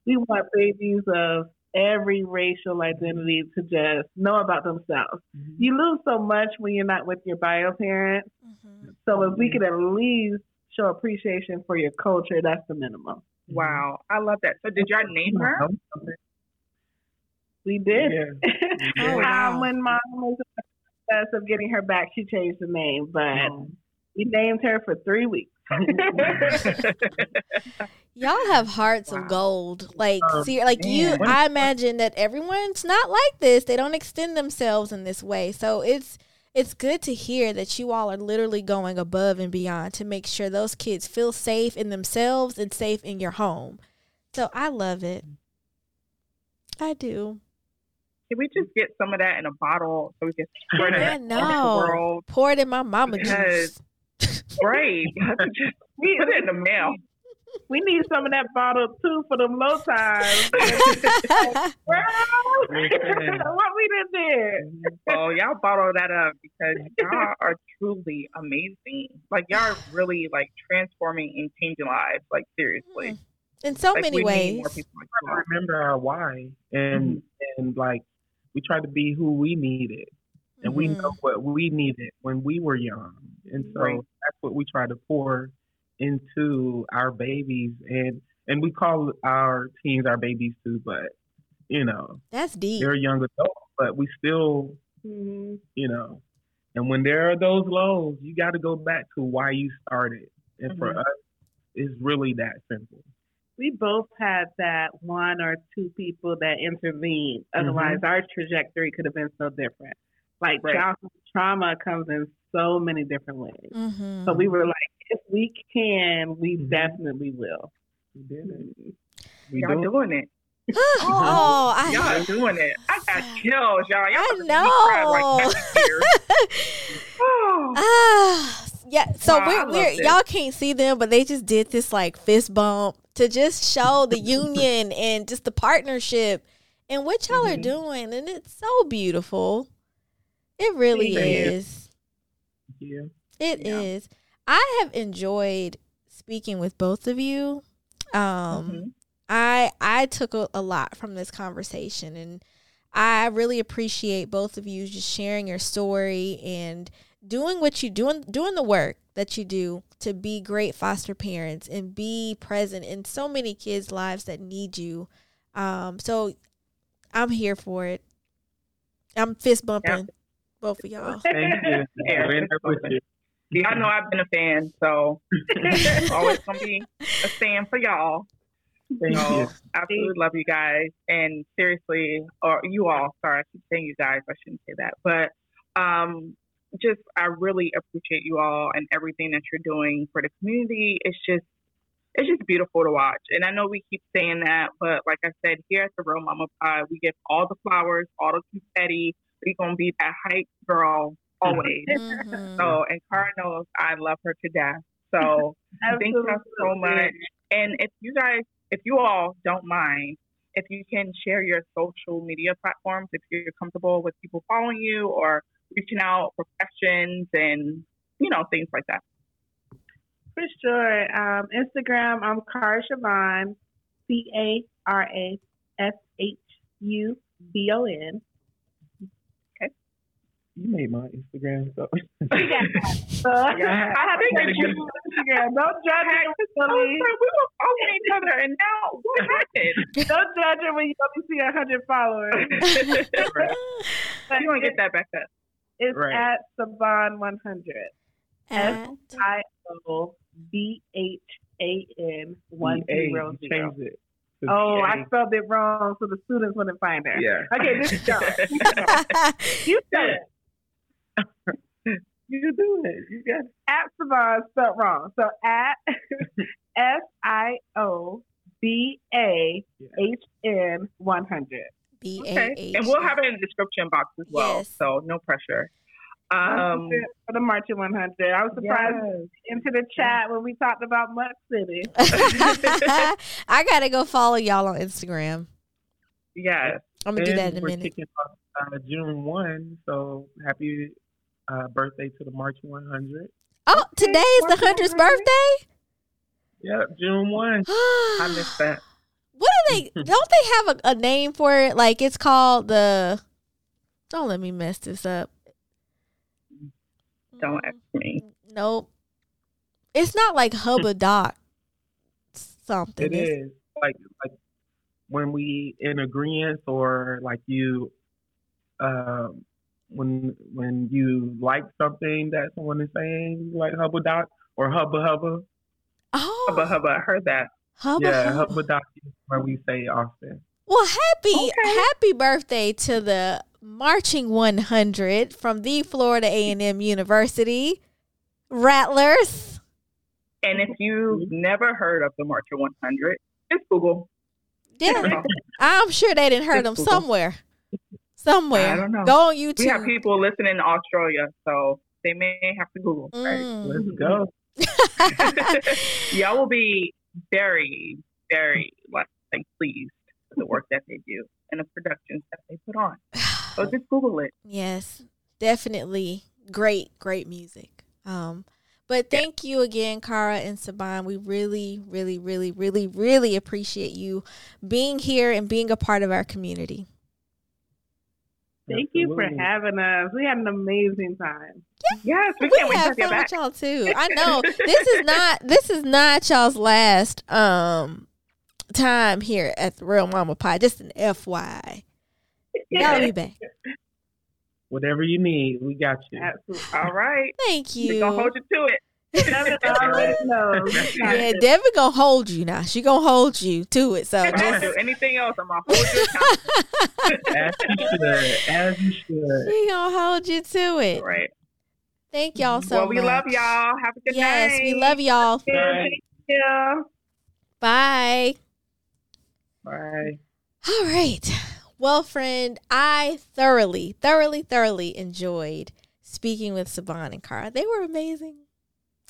We want babies of every racial identity to just know about themselves. Mhm. You lose so much when you're not with your bio parents. Mhm. So if we could at least show appreciation for your culture, that's the minimum. Wow, I love that. So did y'all name her? We did. Yeah. Oh, wow. um, when mom was in the process of getting her back, she changed the name, but we named her for three weeks. Y'all have hearts Wow. of gold. Like, Um, see, like you. I imagine that everyone's not like this. They don't extend themselves in this way. So it's it's good to hear that you all are literally going above and beyond to make sure those kids feel safe in themselves and safe in your home. So I love it. I do. Can we just get some of that in a bottle so we can spread it I across know. the world? Pour it in my mama Because- juice. Right. just We, put it in the mail. we need some of that bottle too for them low times. Well, what we did there. Oh, y'all bottle that up because y'all are truly amazing. Like y'all are really like transforming and changing lives. Like seriously. Mm-hmm. In so Like, many ways. need people like I remember our why, and mm-hmm. and like we tried to be who we needed, and we Mhm. know what we needed when we were young, and so Right. that's what we try to pour into our babies, and and we call our teens our babies too, but you know That's deep. they're young adults, but we still Mhm. you know, and when there are those lows, you got to go back to why you started, and for Mhm. us, it's really that simple. We both had that one or two people that intervened. Otherwise, our trajectory could have been so different. Like Right. childhood trauma comes in so many different ways. Mhm. So we were like, if we can, we Mhm. definitely will. We did it. We Y'all do doing it. oh, I, Y'all are doing it. I got chills, y'all. Y'all I making me know. like happy tears. Oh. Ah, yeah. So Wow, we're, we're y'all can't see them, but they just did this like fist bump to just show the union and just the partnership and what y'all are Mhm. doing, and it's so beautiful. It really is. Yeah. It Yeah. is. I have enjoyed speaking with both of you. Um, Mhm. I I took a, a lot from this conversation and I really appreciate both of you just sharing your story and doing what you doing doing the work that you do to be great foster parents and be present in so many kids' lives that need you. Um so I'm here for it. I'm fist bumping both of y'all. Thank you. Yeah, We're in there with you. Y'all know I've been a fan, so always gonna be a fan for y'all. Thank So you. absolutely love you guys, and seriously, or you all. Sorry, I keep saying you guys. I shouldn't say that, but um, just I really appreciate you all and everything that you're doing for the community. It's just it's just beautiful to watch. And I know we keep saying that, but like I said, here at the Real Mama Pod, we give all the flowers, all the confetti. We're gonna be that hype girl always. Mhm. So, and Cara knows I love her to death. So, thank you so much. And if you guys, if you all don't mind, if you can share your social media platforms, if you're comfortable with people following you or reaching out for questions and, you know, things like that. For sure. Um, Instagram, I'm Cara Siobhan, C A R A S H U B O N. You made my Instagram so. So uh, I have to Thank make you. you Instagram. Don't judge I it oh, was silly. we were following each other, and now what happened? Don't judge it when you only see a hundred followers. But you want to get that back up. It's Right. at Siobhan 100. At- S I O B H A N one BA, zero you zero. changed it. Oh, BA. I spelled it wrong, so the students wouldn't find her. Yeah. Okay, this is done. You said it. You can do it. You got. At Siobhan spelled wrong. So at S I O B A H N one hundred. B A Okay. H. And we'll have it in the description box as well. Yes. So no pressure. Um, for the Marching 100. I was surprised yes. into the chat when we talked about Muck City. I gotta go follow y'all on Instagram. Yes. I'm gonna do that in a we're minute. kicking off uh, June 1, so happy uh, birthday to the March 100. Oh, today is the March hundredth birthday. Yep, June 1. I missed that. What do they? Don't they have a, a name for it? Like it's called the. Don't let me mess this up. Don't ask me. Nope. It's not like Hubba Doc. Something. It's- Like, like when we in agreement or like you, um, when when you like something that someone is saying, like hubba doc or hubba hubba. Oh, Hubba hubba. I heard that. Hubba yeah, Hubba. hubba doc is where we say often. Well, happy Okay. happy birthday to the marching 100 from the Florida A&M University Rattlers. And if you've never heard of the Marching 100, just Google. Yeah, I'm sure they didn't heard them Google. somewhere. Somewhere. I don't know. Go on YouTube. We have YouTube. people listening in Australia, so they may have to Google. Right? Let's Mm. go. Y'all will be very, very like, like pleased with the work that they do and the productions that they put on. So just Google it. Yes, definitely great, great music. Um, but thank you again, Cara and Siobhan. We really, really, really, really, really appreciate you being here and being a part of our community. Thank you for having us. We had an amazing time. Yes, we We can't wait have to get fun back. with y'all too. I know this is not this is not y'all's last um time here at the Real Mama Pod. Just an FYI. Y'all be back. Whatever you need, we got you. Absolutely. All right. Thank you. We're you. gonna hold you to it. Devin already knows. Yeah, Devin gonna hold you now. She gonna hold you to it. So If I don't just do anything else, I'm gonna hold you accountable. As you should. As you should. she gonna hold you to it. Right. Thank y'all so much. well, we much. love y'all. Have a good Yes, night. Yes, we love y'all. Bye. Yeah. Bye. Bye. All right. Well, friend, I thoroughly, thoroughly, thoroughly enjoyed speaking with Siobhan and Cara. They were amazing.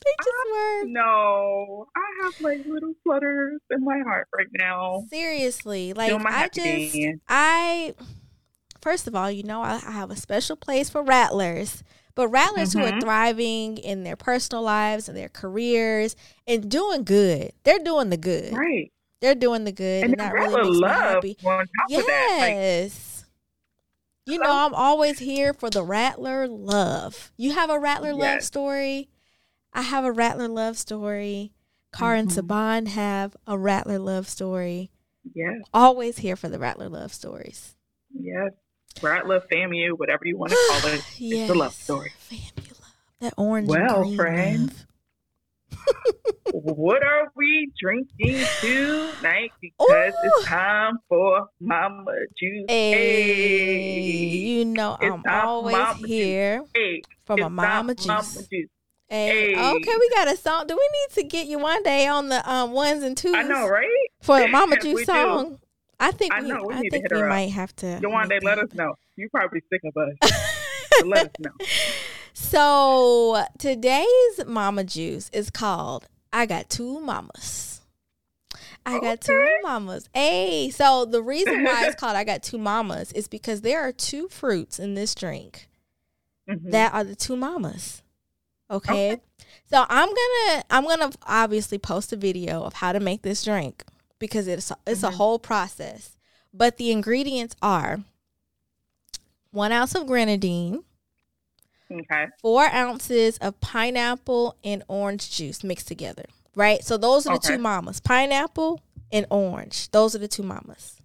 They just were. No, I have like little flutters in my heart right now. Seriously, like I just, dance. I. First of all, you know, I, I have a special place for rattlers, but rattlers who are Mhm. thriving in their personal lives and their careers and doing good. They're doing the good. Right. They're doing the good, And and, that really makes me happy. on that. Like, Yes. you know, I'm always here for the Rattler love. You have a Rattler love story. I have a Rattler love story. Car and Mhm. Siobhan have a Rattler love story. yes, Always here for the Rattler love stories. yes. Rattler, FAMU, whatever you want to call it. yes. It's a love story. Famula. That orange Well, and green friend. love. what are we drinking tonight? Because Ooh. it's time for Mama Juice. Hey, you know It's I'm always Mama Juice. here for my mama for Mama juice. Hey, Hey. okay, we got a song. Do we need to get you one day on the um ones and twos? I know, right? for a Mama Juice do. song. I think I we, know, we I need to hit we might have to. Yawande, make let us know. You probably sick of us. let us know. So today's Mama Juice is called "I Got Two Mamas." I got two mamas. Hey, so the reason why it's called "I Got Two Mamas" is because there are two fruits in this drink Mhm. that are the two mamas. Okay? So I'm gonna I'm gonna obviously post a video of how to make this drink because it's it's a Mhm. whole process. But the ingredients are one ounce of grenadine, okay. four ounces of pineapple and orange juice mixed together. Right? So those are the Okay. two mamas. Pineapple and orange. Those are the two mamas.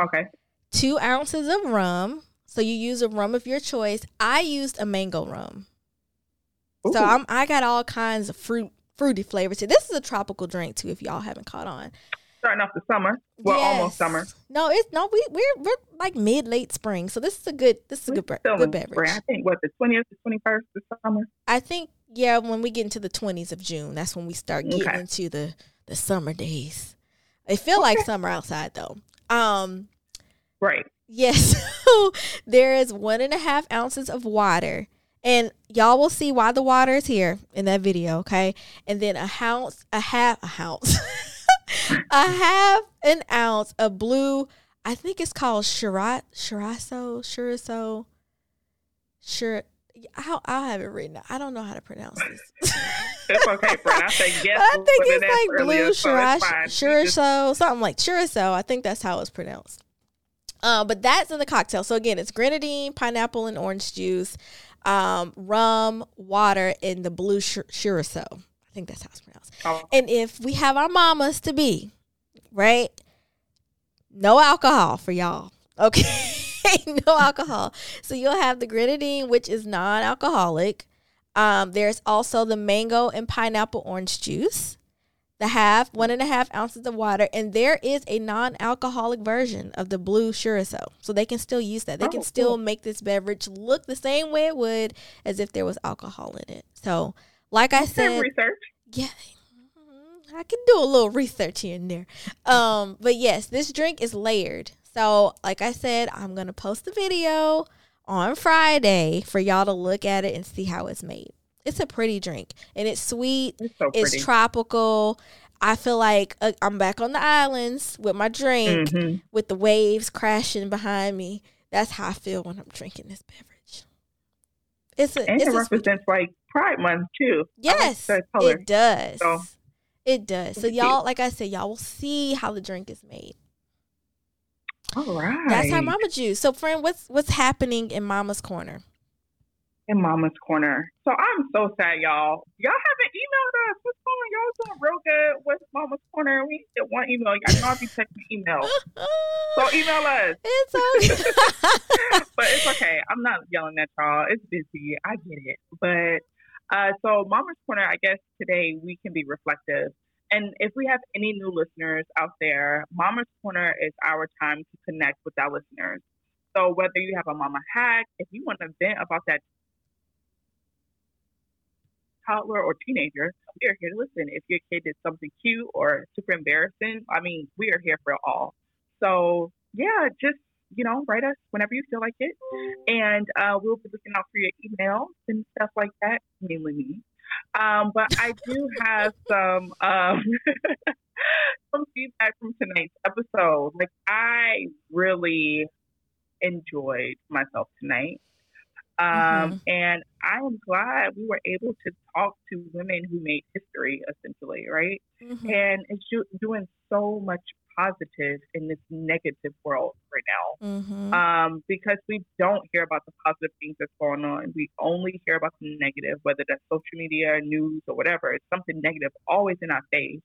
Okay. Two ounces of rum. So you use a rum of your choice. I used a mango rum. So I'm I got all kinds of fruit fruity flavors here. This is a tropical drink too, if y'all haven't caught on. starting off the summer. Well, almost summer. No, it's no we we're we're like mid late spring. So this is a good this is a good bre- good beverage. spring. I think what the twentieth to twenty first this summer. I think yeah, when we get into the twenties of June, that's when we start getting Okay. into the the summer days. It feel like summer outside though. Um Right. Yes. So there is one and a half ounces of water. And y'all will see why the water is here in that video, okay? And then a ounce, a half, a ounce, a half an ounce of blue. I think it's called Shirat, Shirasso, Shirasso, Shir. I'll, I'll have it written. I don't know how to pronounce this. It's okay, friend. I say yes. I think it's like blue so. Shirash, You just- something like Chorizo. I think that's how it's pronounced. Uh, but that's in the cocktail. So again, it's grenadine, pineapple, and orange juice, um, rum, water, and the blue Chorizo. I think that's how it's pronounced. Oh, And if we have our mamas to be, right? No alcohol for y'all. Okay. no alcohol. So you'll have the grenadine, which is non alcoholic. Um, there's also the mango and pineapple orange juice, the half, one and a half ounces of water, and there is a non alcoholic version of the blue chorizo. So they can still use that. They can Oh, still cool. make this beverage look the same way it would as if there was alcohol in it. So, like I said, research. yeah. mhm, I can do a little research here and there. Um, but yes, this drink is layered. So, like I said, I'm gonna post the video on Friday for y'all to look at it and see how it's made. It's a pretty drink and it's sweet. It's so. It's tropical. I feel like uh, I'm back on the islands with my drink, Mhm. with the waves crashing behind me. That's how I feel when I'm drinking this beverage. It's a, And it's it a sweet- represents like Pride Month too. I like yes, it does. So- it does. So y'all, like I said, y'all will see how the drink is made. All right. That's our Mama Juice. So, friend, what's what's happening in Mama's Corner? In Mama's Corner. So I'm so sad, y'all. Y'all haven't emailed us. What's going on? Y'all doing real good with Mama's Corner. We get one email. Y'all know I'll be checking emails. So email us. it's okay. but it's okay. I'm not yelling at y'all. It's busy. I get it. But uh, so Mama's Corner, I guess today we can be reflective. And if we have any new listeners out there, Mama's Corner is our time to connect with our listeners. So whether you have a mama hack, if you want to vent about that toddler or teenager, we are here to listen. If your kid did something cute or super embarrassing, I mean, we are here for it all. So yeah, just you know, write us whenever you feel like it, and uh, we'll be looking out for your emails and stuff like that. Mainly me, um, but I do have some um, some feedback from tonight's episode. Like I really enjoyed myself tonight. Um, And I am glad we were able to talk to women who made history, essentially, right? Mhm. And it's do- doing so much positive in this negative world right now. Mhm. Um, because we don't hear about the positive things that's going on. We only hear about the negative, whether that's social media, news, or whatever. It's something negative always in our face.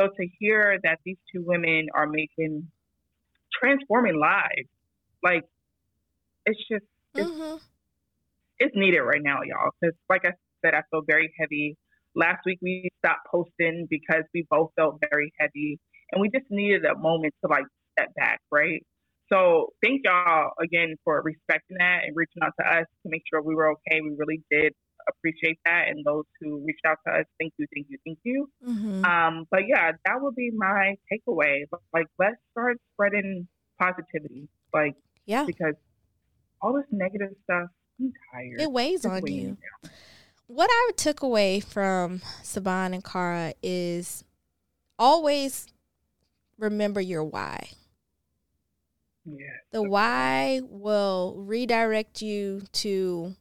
So to hear that these two women are making transforming lives, like it's just it's Mhm. It's needed right now, y'all. Because, like I said, I feel very heavy. Last week we stopped posting because we both felt very heavy, and we just needed a moment to like step back, right? So, thank y'all again for respecting that and reaching out to us to make sure we were okay. We really did appreciate that, and those who reached out to us, thank you, thank you, thank you. Mhm. Um, but yeah, that would be my takeaway. Like, let's start spreading positivity, like Yeah. because all this negative stuff, I'm tired. It weighs on you. down. What I took away from Siobhan and Cara is always remember your why. Yeah. The why will redirect you to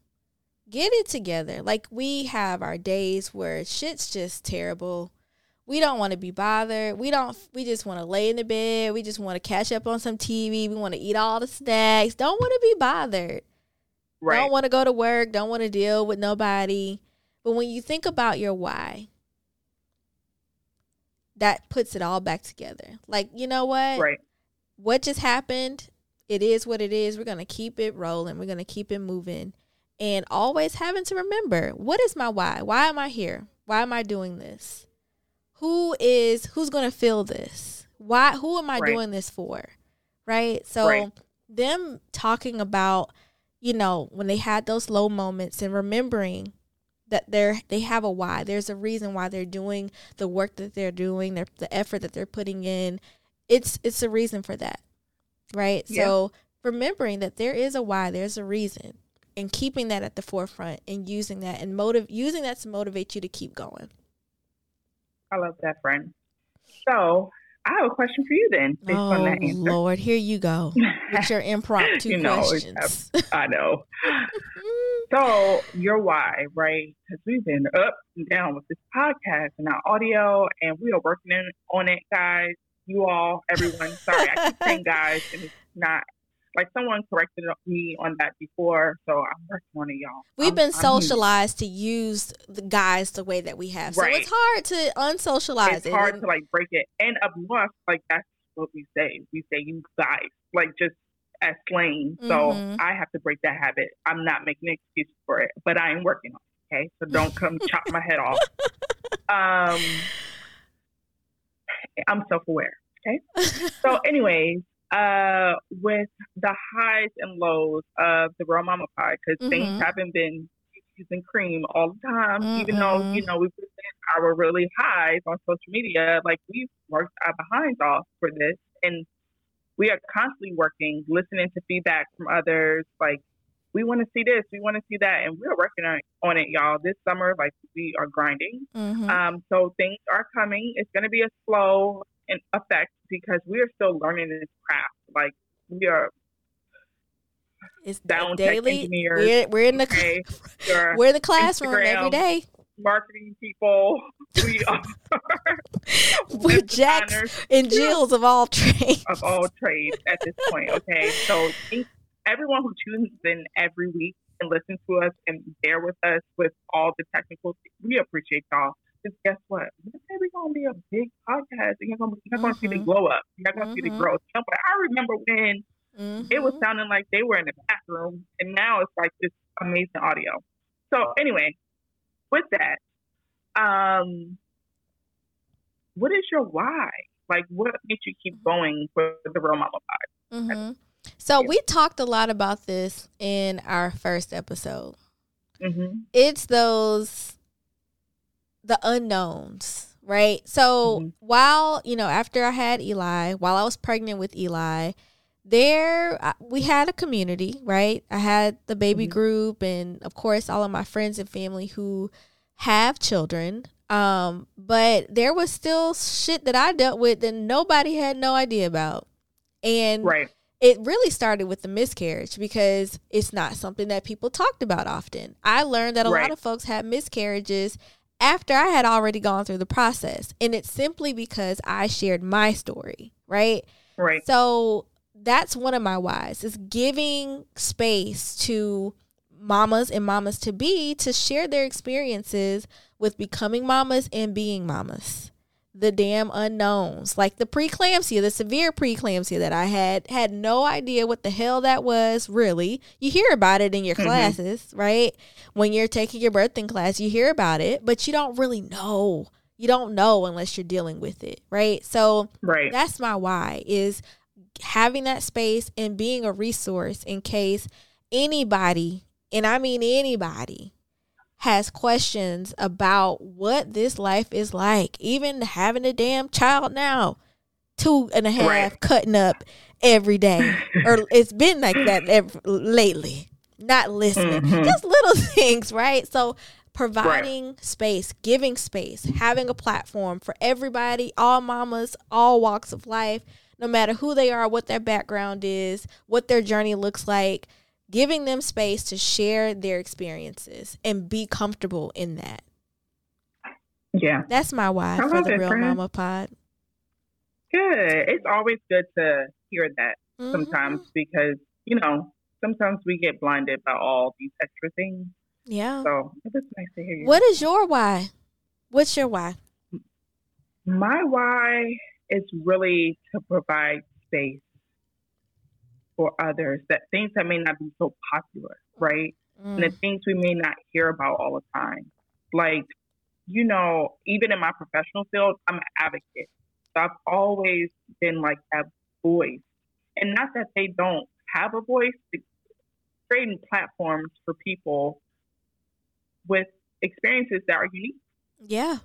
get it together. Like we have our days where shit's just terrible. We don't want to be bothered. We don't we just want to lay in the bed. We just want to catch up on some TV. We want to eat all the snacks. Don't want to be bothered. Right. Don't want to go to work. Don't want to deal with nobody. But when you think about your why, that puts it all back together. Like, you know what? right. What just happened? It is what it is. We're going to keep it rolling. We're going to keep it moving. And always having to remember, what is my why? Why am I here? Why am I doing this? Who is who's going to feel this? Why who am I Right. doing this for? Right? So Right. them talking about, you know, when they had those low moments and remembering that they're they have a why. There's a reason why they're doing the work that they're doing, their the effort that they're putting in. It's it's a reason for that. Right? Yeah. So remembering that there is a why, there's a reason. And keeping that at the forefront and using that and motive using that to motivate you to keep going. I love that, friend. So I have a question for you then, based oh on that oh, answer. Lord, here you go. With your impromptu You know, questions. I know. So your why, right? Because we've been up and down with this podcast and our audio, and we are working in, on it, guys. You all, everyone. Sorry, I keep saying guys, and it's not like someone corrected me on that before, so I'm working on it, y'all. We've I'm- been I'm- socialized to use the guys the way that we have. So it's hard to unsocialize It's it. hard And- to like break it, and up north, like that's what we say. We say you guys, like just as slang. So Mhm. I have to break that habit. I'm not making excuses for it, but I am working on it. Okay, so don't come chop my head off. Um, I'm self-aware. Okay, so, anyways, uh, with the highs and lows of the Real Mama Pod, because things Mhm. haven't been using cream all the time. Even though you know we present our really highs on social media, like we've worked our behinds off for this, and we are constantly working, listening to feedback from others. Like we want to see this, we want to see that, and we're working on, on it, y'all. This summer, like we are grinding. Mhm. Um, so things are coming. It's going to be a slow in effect because we are still learning this craft. Like we are, It's down daily. We're, we're in the okay, we're in the classroom Instagram. every day. marketing people. We are We're Jacks and Jills of all trades. of all trades at this point. Okay, so thank everyone who tunes in every week and listens to us and bear with us with all the technical. We appreciate y'all. Because guess what? One day we're gonna be a big podcast, and you're gonna you're gonna see the Mhm. glow up. You're gonna see the Mhm. growth. But I remember when it was Mhm. sounding like they were in the bathroom, and now it's like this amazing audio. So anyway, with that, um, what is your why? Like, what makes you keep going for the Real Mama Pod? So Yeah. we talked a lot about this in our first episode. Mm-hmm. It's those the unknowns, right? So Mhm. while you know, after I had Eli, while I was pregnant with Eli, there we had a community, right? I had the baby Mhm. group, and of course, all of my friends and family who have children. Um, but there was still shit that I dealt with that nobody had no idea about, and Right. it really started with the miscarriage because it's not something that people talked about often. I learned that a lot of folks had miscarriages after I had already gone through the process. And it's simply because I shared my story, right? Right. So that's one of my whys is giving space to mamas and mamas to be to share their experiences with becoming mamas and being mamas. The damn unknowns, like the preeclampsia, the severe preeclampsia that I had, had no idea what the hell that was really. You hear about it in your Mhm. classes, right? When you're taking your birthing class, you hear about it, but you don't really know. You don't know unless you're dealing with it, right? So, Right. that's my why is having that space and being a resource in case anybody and i mean anybody has questions about what this life is like even having a damn child now two and a half Right. cutting up every day. Or it's been like that lately. Not listening. Mhm. just little things right? So providing space giving space having a platform for everybody all mamas all walks of life no matter who they are what their background is what their journey looks like giving them space to share their experiences and be comfortable in that Yeah. that's my why I for the it, real friend. mama pod Good. It's always good to hear that Mhm. sometimes because, you know, sometimes we get blinded by all these extra things. yeah So it is nice to hear you. what is your why what's your why My why is really to provide space for others, that things that may not be so popular, right? and the Mm. things we may not hear about all the time. Like, you know, even in my professional field, I'm an advocate. So I've always been like that voice. And not that they don't have a voice, creating platforms for people with experiences that are unique. yeah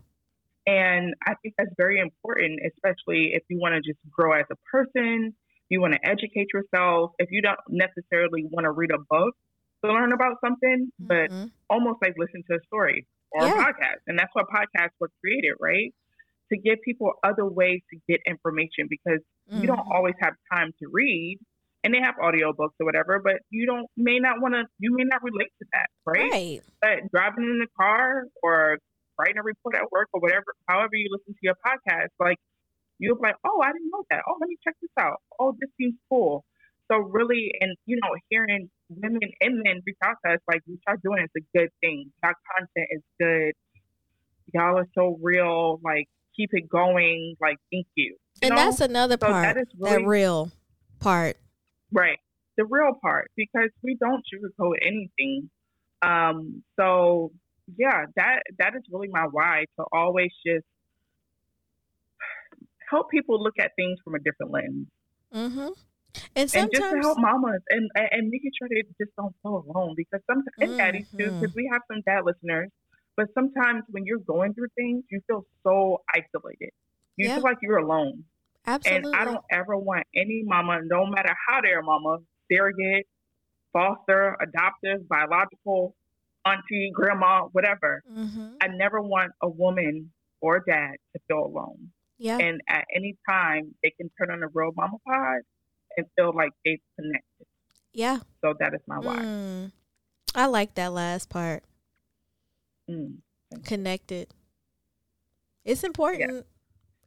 And I think that's very important, especially if you want to just grow as a person, you want to educate yourself, if you don't necessarily want to read a book to learn about something, but Mhm. almost like listen to a story or Yeah. a podcast. And that's why podcasts were created, right? To give people other ways to get information because you don't Mhm. always have time to read and they have audiobooks or whatever, but you don't may not want to you may not relate to that, right? right But driving in the car or writing a report at work or whatever, however you listen to your podcast, like you'll be like, Oh, I didn't know that. Oh, let me check this out. Oh, this seems cool. So really and you know, hearing women and men reach out to us like what y'all doing is a good thing. Y'all content is good. Y'all are so real, like keep it going, like thank you. you and know? that's another so part that is that real part Right. The real part, because we don't sugarcoat anything. Um, so yeah, that that is really my why to always just help people look at things from a different lens. mm-hmm and And just to help mamas and, and and making sure they just don't feel alone because sometimes and daddies too, because we have some dad listeners. But sometimes when you're going through things, you feel so isolated. You Yeah. feel like you're alone. absolutely And I don't ever want any mama, no matter how they're mama, surrogate, foster, adoptive, biological, auntie, grandma, whatever. mm-hmm. I never want a woman or a dad to feel alone. Yeah And at any time, they can turn on the real mama pod and feel like they've connected. Yeah. So that is my why. Mm. I like that last part. Mm. Connected. It's important.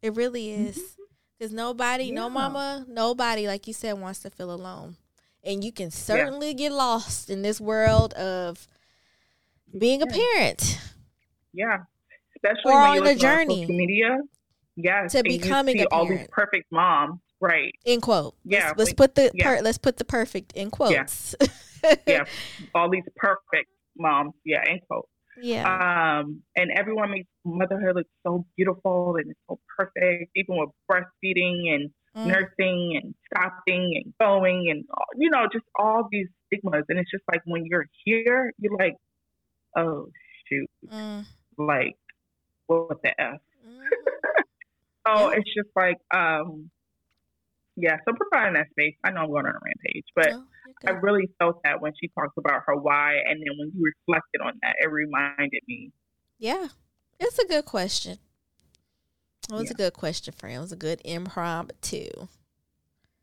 It really is. Because nobody, no mama, nobody, like you said, wants to feel alone. And you can certainly get lost in this world of being a parent. Yeah, especially Or when on the on journey. social media. Yes, To becoming a all these perfect moms, right? In quote. Yeah, Let's, let's put the yeah. per, let's put the perfect in quotes. Yeah, all these perfect moms, yeah, in quote. yeah. Um, and everyone makes motherhood look so beautiful and it's so perfect, even with breastfeeding and Mm. nursing and stopping and going and you know just all these stigmas. And it's just like when you're here, you're like, oh shoot, Mm. like what the f? Mhm. So Yeah. it's just like, um, yeah. So providing that space, I know I'm going on a rampage, but No, I really felt that when she talked about her why, and then when you reflected on that, it reminded me. Yeah, it's a good question. It was Yeah. a good question, friend. It was a good impromptu.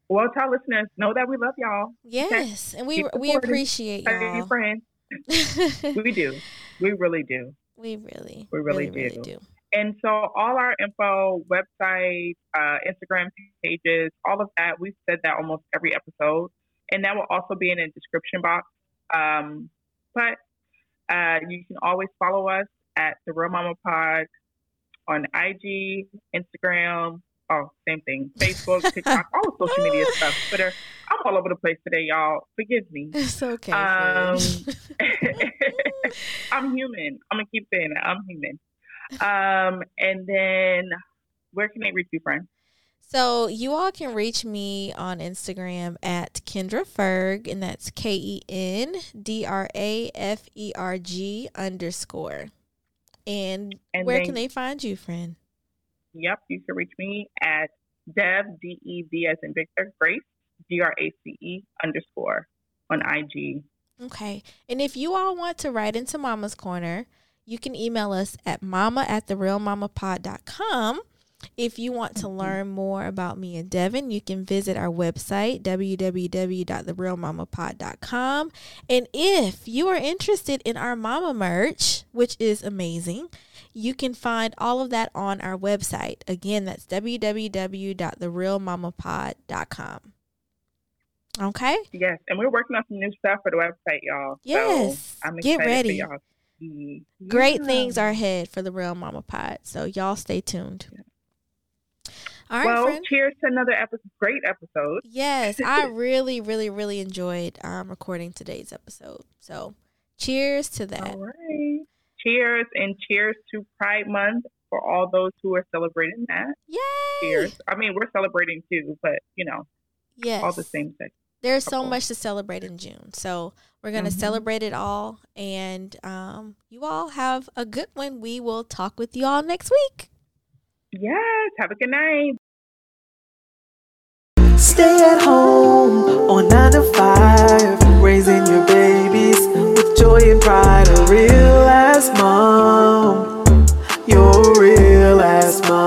Well, tell listeners know that we love y'all. Yes, and we we appreciate y'all. friends. We do. We really do. we really, We really really do. do. And so all our info, website, uh, Instagram pages, all of that, we've said that almost every episode. And that will also be in the description box. Um, but uh, you can always follow us at The Real Mama Pod on IG, Instagram, oh, same thing, Facebook, TikTok, all the social media stuff, Twitter. I'm all over the place today, y'all. Forgive me. It's okay. Um. I'm human. I'm gonna keep saying that. I'm human. Um, and then where can they reach you, friend? So you all can reach me on Instagram at Kendra Ferg, and that's K E N D R A F E R G underscore. And, And where then- can they find you, friend? Yep, you can reach me at Dev D E V as in Victor Grace G R A C E underscore on IG. Okay. And if you all want to write into Mama's Corner, you can email us at mama at therealmamapod.com. If you want to Mhm. learn more about me and Devin, you can visit our website, www.therealmamapod.com. And if you are interested in our mama merch, which is amazing, you can find all of that on our website. Again, that's www.therealmamapod.com. Okay? Yes, and we're working on some new stuff for the website, y'all. Yes. So I'm Get excited ready. For y'all. To. Great Yeah. things are ahead for the Real Mama Pod. So y'all stay tuned. All right, well, friend. cheers to another episode. Great episode. Yes, I really, really, really enjoyed um, recording today's episode. So cheers to that. All right. Cheers and cheers to Pride Month for all those who are celebrating that. Yay! Cheers. I mean, we're celebrating too, but you know, Yes. all the same thing there's so much to celebrate in June. So we're going to mm-hmm. celebrate it all. And um, you all have a good one. We will talk with you all next week. Yes. Have a good night. Stay at home on 9 to 5, raising your babies with joy and pride. A real ass mom. You're a real ass mom.